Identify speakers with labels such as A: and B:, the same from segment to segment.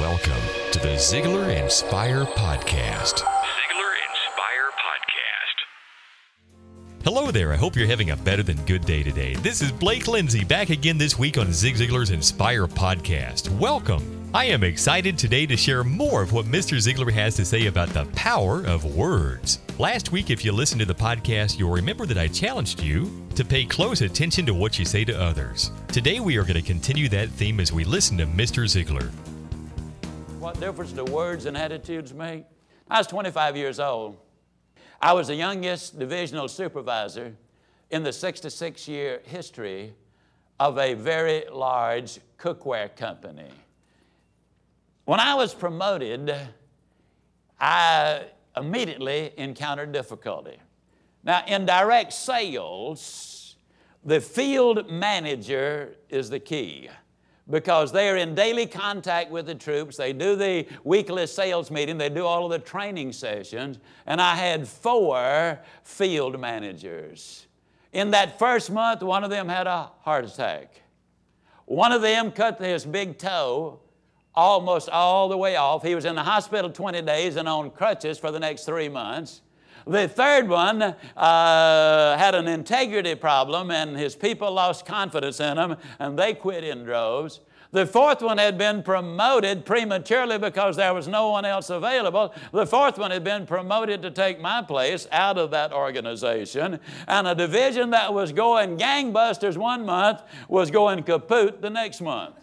A: welcome to the Ziglar Inspire Podcast.
B: Ziglar Inspire Podcast.
A: Hello there. I hope you're having a better than good day today. This is Blake Lindsay back again this week on Zig Ziglar's Inspire Podcast. Welcome. I am excited today to share more of what Mr. Ziglar has to say about the power of words. Last week, if you listened to the podcast, you'll remember that I challenged you to pay close attention to what you say to others. Today, we are going to continue that theme as we listen to Mr. Ziglar.
C: What difference do words and attitudes make? I was 25 years old. I was the youngest divisional supervisor in the 66 year history of a very large cookware company. When I was promoted, I immediately encountered difficulty. Now, in direct sales, the field manager is the key because they are in daily contact with the troops. They do the weekly sales meeting, they do all of the training sessions, and I had four field managers. In that first month, one of them had a heart attack. One of them cut his big toe almost all the way off. He was in the hospital 20 days and on crutches for the next three months. The third one uh, had an integrity problem, and his people lost confidence in him, and they quit in droves. The fourth one had been promoted prematurely because there was no one else available. The fourth one had been promoted to take my place out of that organization. And a division that was going gangbusters one month was going kaput the next month.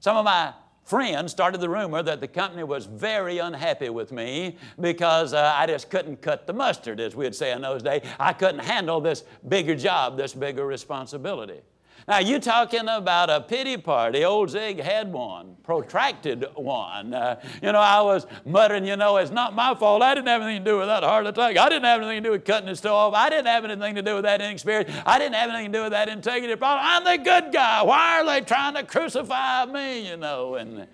C: Some of my friends started the rumor that the company was very unhappy with me because uh, I just couldn't cut the mustard, as we'd say in those days. I couldn't handle this bigger job, this bigger responsibility. Now, you talking about a pity party. Old Zig had one, protracted one. Uh, you know, I was muttering, you know, it's not my fault. I didn't have anything to do with that heart attack. I didn't have anything to do with cutting his toe off. I didn't have anything to do with that inexperience. I didn't have anything to do with that integrity problem. I'm the good guy. Why are they trying to crucify me, you know? And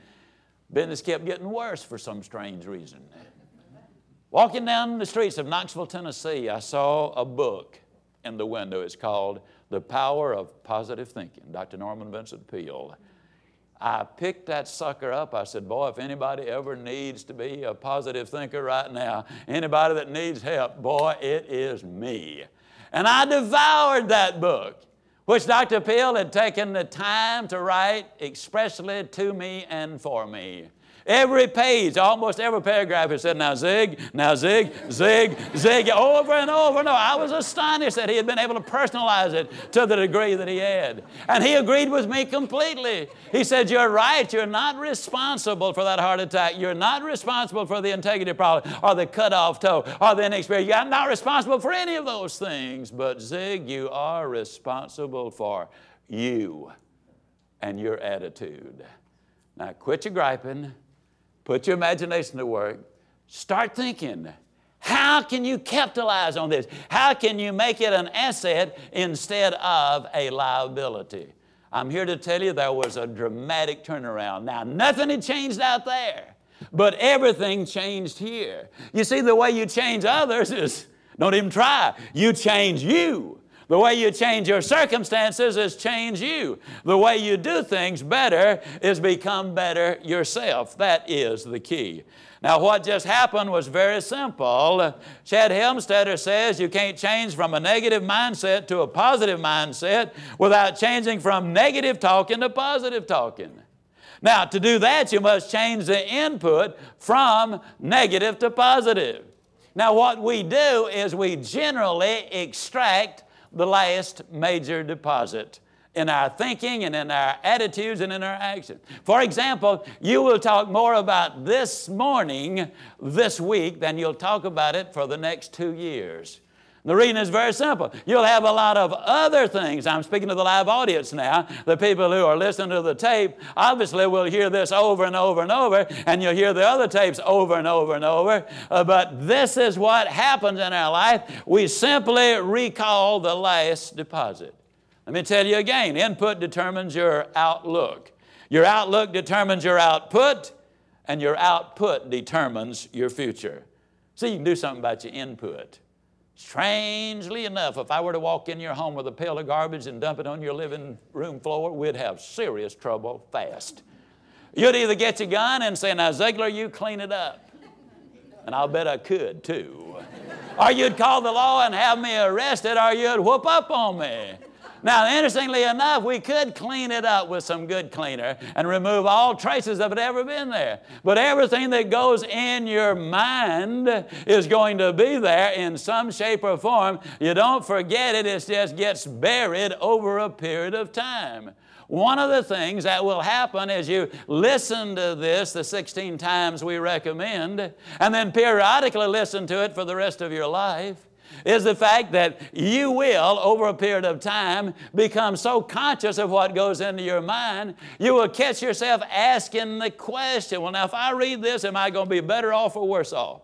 C: business kept getting worse for some strange reason. Walking down the streets of Knoxville, Tennessee, I saw a book in the window. It's called The Power of Positive Thinking, Dr. Norman Vincent Peale. I picked that sucker up. I said, Boy, if anybody ever needs to be a positive thinker right now, anybody that needs help, boy, it is me. And I devoured that book, which Dr. Peale had taken the time to write expressly to me and for me. Every page, almost every paragraph, he said, Now zig, now zig, zig, zig, over and over and over. I was astonished that he had been able to personalize it to the degree that he had. And he agreed with me completely. He said, You're right. You're not responsible for that heart attack. You're not responsible for the integrity problem or the cut off toe or the inexperience. You're not responsible for any of those things. But zig, you are responsible for you and your attitude. Now quit your griping. Put your imagination to work. Start thinking. How can you capitalize on this? How can you make it an asset instead of a liability? I'm here to tell you there was a dramatic turnaround. Now, nothing had changed out there, but everything changed here. You see, the way you change others is don't even try. You change you. The way you change your circumstances is change you. The way you do things better is become better yourself. That is the key. Now, what just happened was very simple. Shad Helmstetter says you can't change from a negative mindset to a positive mindset without changing from negative talking to positive talking. Now, to do that, you must change the input from negative to positive. Now, what we do is we generally extract the last major deposit in our thinking and in our attitudes and in our actions. For example, you will talk more about this morning, this week, than you'll talk about it for the next two years. The reason is very simple. You'll have a lot of other things. I'm speaking to the live audience now. The people who are listening to the tape obviously will hear this over and over and over, and you'll hear the other tapes over and over and over. Uh, but this is what happens in our life. We simply recall the last deposit. Let me tell you again input determines your outlook. Your outlook determines your output, and your output determines your future. See, you can do something about your input. Strangely enough, if I were to walk in your home with a pail of garbage and dump it on your living room floor, we'd have serious trouble fast. You'd either get your gun and say, Now, Ziglar, you clean it up. And I'll bet I could too. or you'd call the law and have me arrested, or you'd whoop up on me. Now, interestingly enough, we could clean it up with some good cleaner and remove all traces of it ever been there. But everything that goes in your mind is going to be there in some shape or form. You don't forget it, it just gets buried over a period of time. One of the things that will happen as you listen to this the 16 times we recommend, and then periodically listen to it for the rest of your life, is the fact that you will, over a period of time, become so conscious of what goes into your mind, you will catch yourself asking the question well, now, if I read this, am I going to be better off or worse off?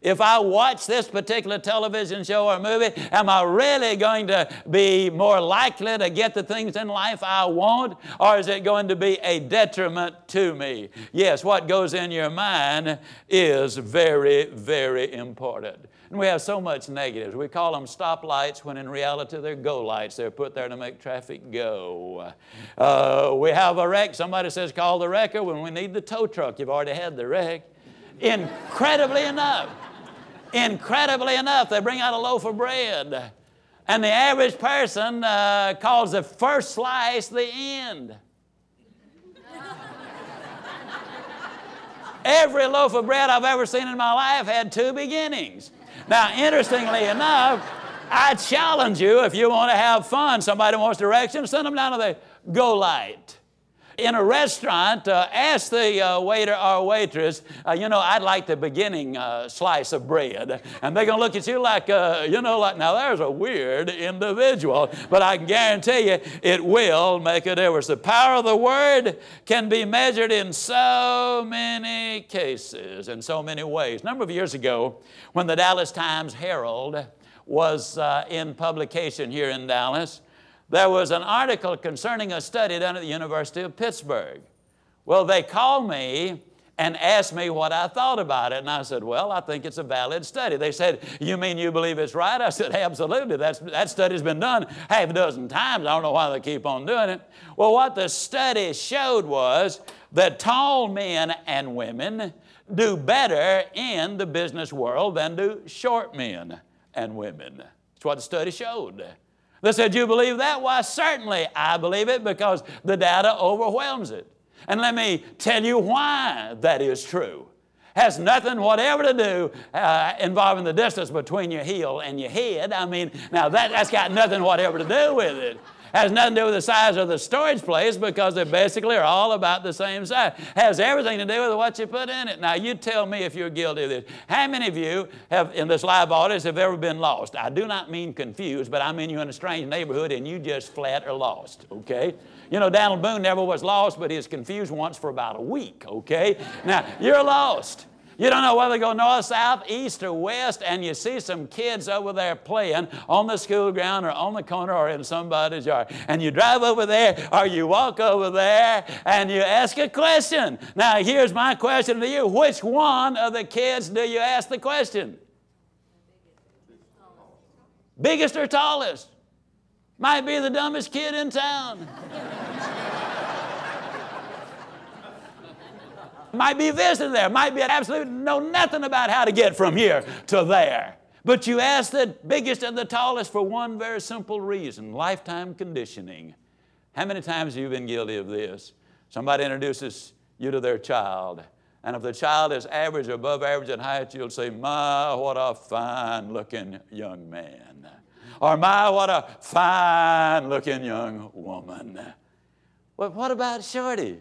C: If I watch this particular television show or movie, am I really going to be more likely to get the things in life I want, or is it going to be a detriment to me? Yes, what goes in your mind is very, very important. And we have so much negatives. We call them stoplights when in reality they're go lights. They're put there to make traffic go. Uh, we have a wreck. Somebody says call the wrecker when we need the tow truck. You've already had the wreck. Incredibly enough, incredibly enough, they bring out a loaf of bread. And the average person uh, calls the first slice the end. Every loaf of bread I've ever seen in my life had two beginnings. Now, interestingly enough, I challenge you if you want to have fun, somebody wants directions, send them down to the Go Light. In a restaurant, uh, ask the uh, waiter or waitress, uh, you know, I'd like the beginning uh, slice of bread. And they're going to look at you like, uh, you know, like, now there's a weird individual. But I can guarantee you it will make a difference. The power of the Word can be measured in so many cases, in so many ways. A number of years ago, when the Dallas Times Herald was in publication here in Dallas, there was an article concerning a study done at the University of Pittsburgh. Well, they called me and asked me what I thought about it. And I said, Well, I think it's a valid study. They said, You mean you believe it's right? I said, Absolutely. That's, that study's been done half a dozen times. I don't know why they keep on doing it. Well, what the study showed was that tall men and women do better in the business world than do short men and women. That's what the study showed. They said, You believe that? Why, certainly I believe it because the data overwhelms it. And let me tell you why that is true. Has nothing whatever to do uh, involving the distance between your heel and your head. I mean, now that, that's got nothing whatever to do with it. Has nothing to do with the size of the storage place because they basically are all about the same size. Has everything to do with what you put in it. Now, you tell me if you're guilty of this. How many of you have, in this live audience, have ever been lost? I do not mean confused, but I mean you're in a strange neighborhood and you just flat are lost, okay? You know, Daniel Boone never was lost, but he was confused once for about a week, okay? Now, you're lost. You don't know whether to go north, south, east, or west, and you see some kids over there playing on the school ground or on the corner or in somebody's yard. And you drive over there or you walk over there and you ask a question. Now, here's my question to you Which one of the kids do you ask the question? Biggest or tallest? Might be the dumbest kid in town. Might be visiting there, might be an absolute know nothing about how to get from here to there. But you ask the biggest and the tallest for one very simple reason lifetime conditioning. How many times have you been guilty of this? Somebody introduces you to their child, and if the child is average or above average in height, you'll say, My, what a fine looking young man. Or, My, what a fine looking young woman. Well, what about Shorty?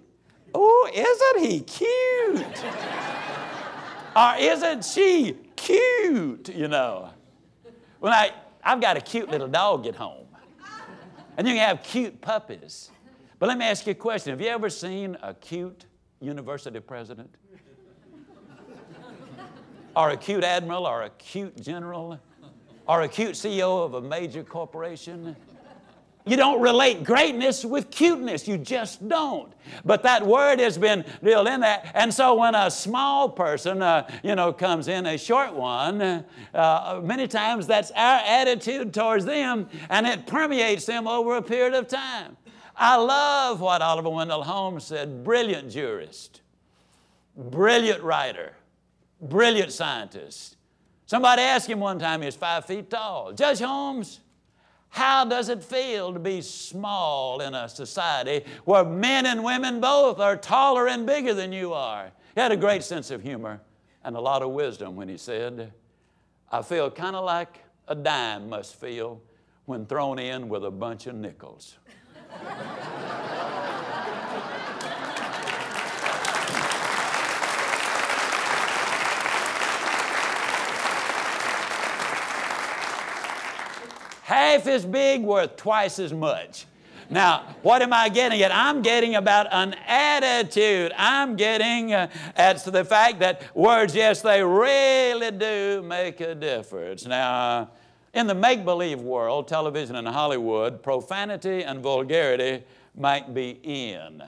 C: Oh, isn't he cute? or isn't she cute? You know. When I, I've got a cute little dog at home. And you can have cute puppies. But let me ask you a question Have you ever seen a cute university president? or a cute admiral, or a cute general, or a cute CEO of a major corporation? You don't relate greatness with cuteness. You just don't. But that word has been drilled in there. And so when a small person, uh, you know, comes in, a short one, uh, many times that's our attitude towards them, and it permeates them over a period of time. I love what Oliver Wendell Holmes said brilliant jurist, brilliant writer, brilliant scientist. Somebody asked him one time, he was five feet tall, Judge Holmes, how does it feel to be small in a society where men and women both are taller and bigger than you are? He had a great sense of humor and a lot of wisdom when he said, I feel kind of like a dime must feel when thrown in with a bunch of nickels. Half as big, worth twice as much. Now, what am I getting at? I'm getting about an attitude. I'm getting uh, at the fact that words, yes, they really do make a difference. Now, in the make believe world, television and Hollywood, profanity and vulgarity might be in,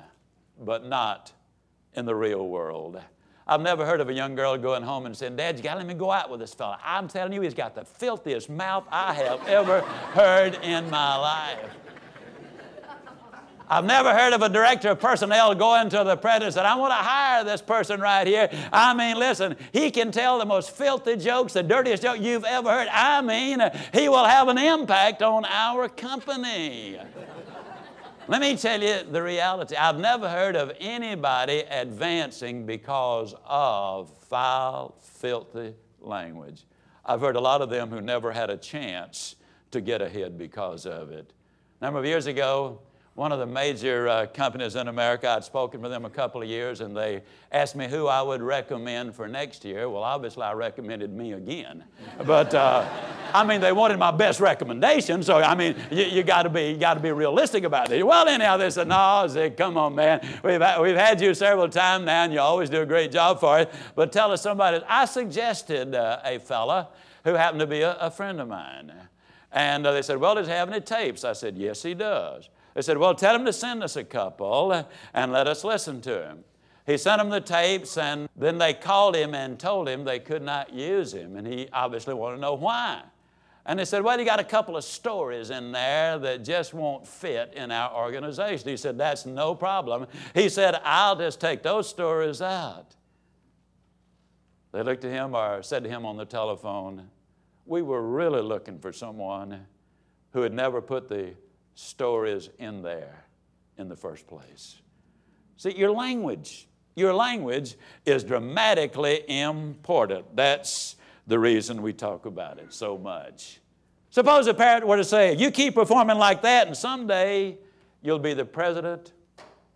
C: but not in the real world. I've never heard of a young girl going home and saying, Dad, you got to let me go out with this fella. I'm telling you, he's got the filthiest mouth I have ever heard in my life. I've never heard of a director of personnel going to the president and I want to hire this person right here. I mean, listen, he can tell the most filthy jokes, the dirtiest joke you've ever heard. I mean, he will have an impact on our company. Let me tell you the reality. I've never heard of anybody advancing because of foul, filthy language. I've heard a lot of them who never had a chance to get ahead because of it. A number of years ago, one of the major uh, companies in America. I'd spoken with them a couple of years, and they asked me who I would recommend for next year. Well, obviously, I recommended me again. But uh, I mean, they wanted my best recommendation, so I mean, you, you got to be you got to be realistic about it. Well, anyhow, they said, "No, I said, come on, man. We've we've had you several times now, and you always do a great job for it. But tell us somebody." I suggested uh, a fella who happened to be a, a friend of mine. And uh, they said, Well, does he have any tapes? I said, Yes, he does. They said, Well, tell him to send us a couple uh, and let us listen to him. He sent them the tapes, and then they called him and told him they could not use him. And he obviously wanted to know why. And they said, Well, you got a couple of stories in there that just won't fit in our organization. He said, That's no problem. He said, I'll just take those stories out. They looked at him or said to him on the telephone, We were really looking for someone who had never put the stories in there in the first place. See, your language, your language is dramatically important. That's the reason we talk about it so much. Suppose a parent were to say, You keep performing like that, and someday you'll be the president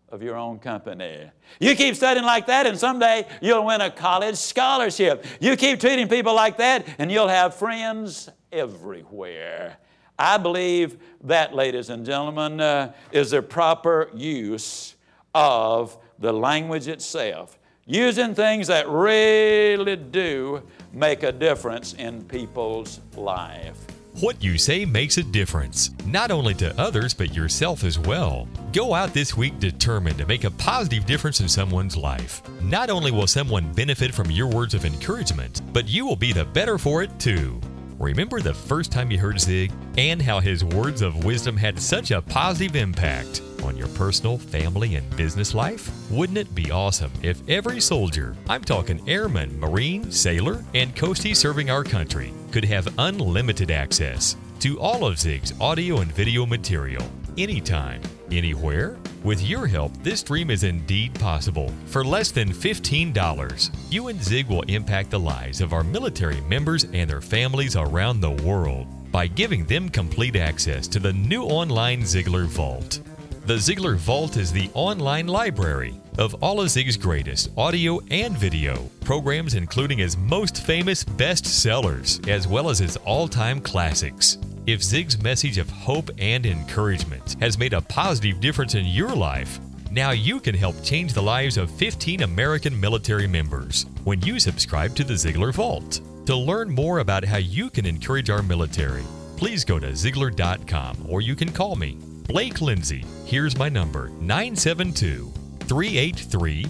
C: of your own company. You keep studying like that, and someday you'll win a college scholarship. You keep treating people like that, and you'll have friends everywhere. I believe that, ladies and gentlemen, uh, is the proper use of the language itself. Using things that really do make a difference in people's life.
A: What you say makes a difference, not only to others, but yourself as well. Go out this week determined to make a positive difference in someone's life. Not only will someone benefit from your words of encouragement, but you will be the better for it too. Remember the first time you heard Zig and how his words of wisdom had such a positive impact on your personal, family, and business life? Wouldn't it be awesome if every soldier, I'm talking airman, marine, sailor, and coastie serving our country, could have unlimited access to all of Zig's audio and video material anytime, anywhere? With your help, this dream is indeed possible. For less than $15, you and Zig will impact the lives of our military members and their families around the world by giving them complete access to the new online Ziglar Vault. The Ziglar Vault is the online library of all of Zig's greatest audio and video programs, including his most famous best sellers, as well as his all time classics. If Zig's message of hope and encouragement has made a positive difference in your life, now you can help change the lives of 15 American military members when you subscribe to the Ziglar Vault. To learn more about how you can encourage our military, please go to Ziglar.com or you can call me, Blake Lindsay. Here's my number 972 383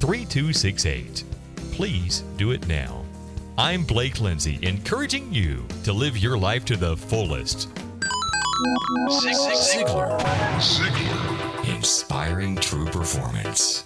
A: 3268. Please do it now. I'm Blake Lindsay, encouraging you to live your life to the fullest.
B: Ziglar. Ziglar.
A: inspiring true performance.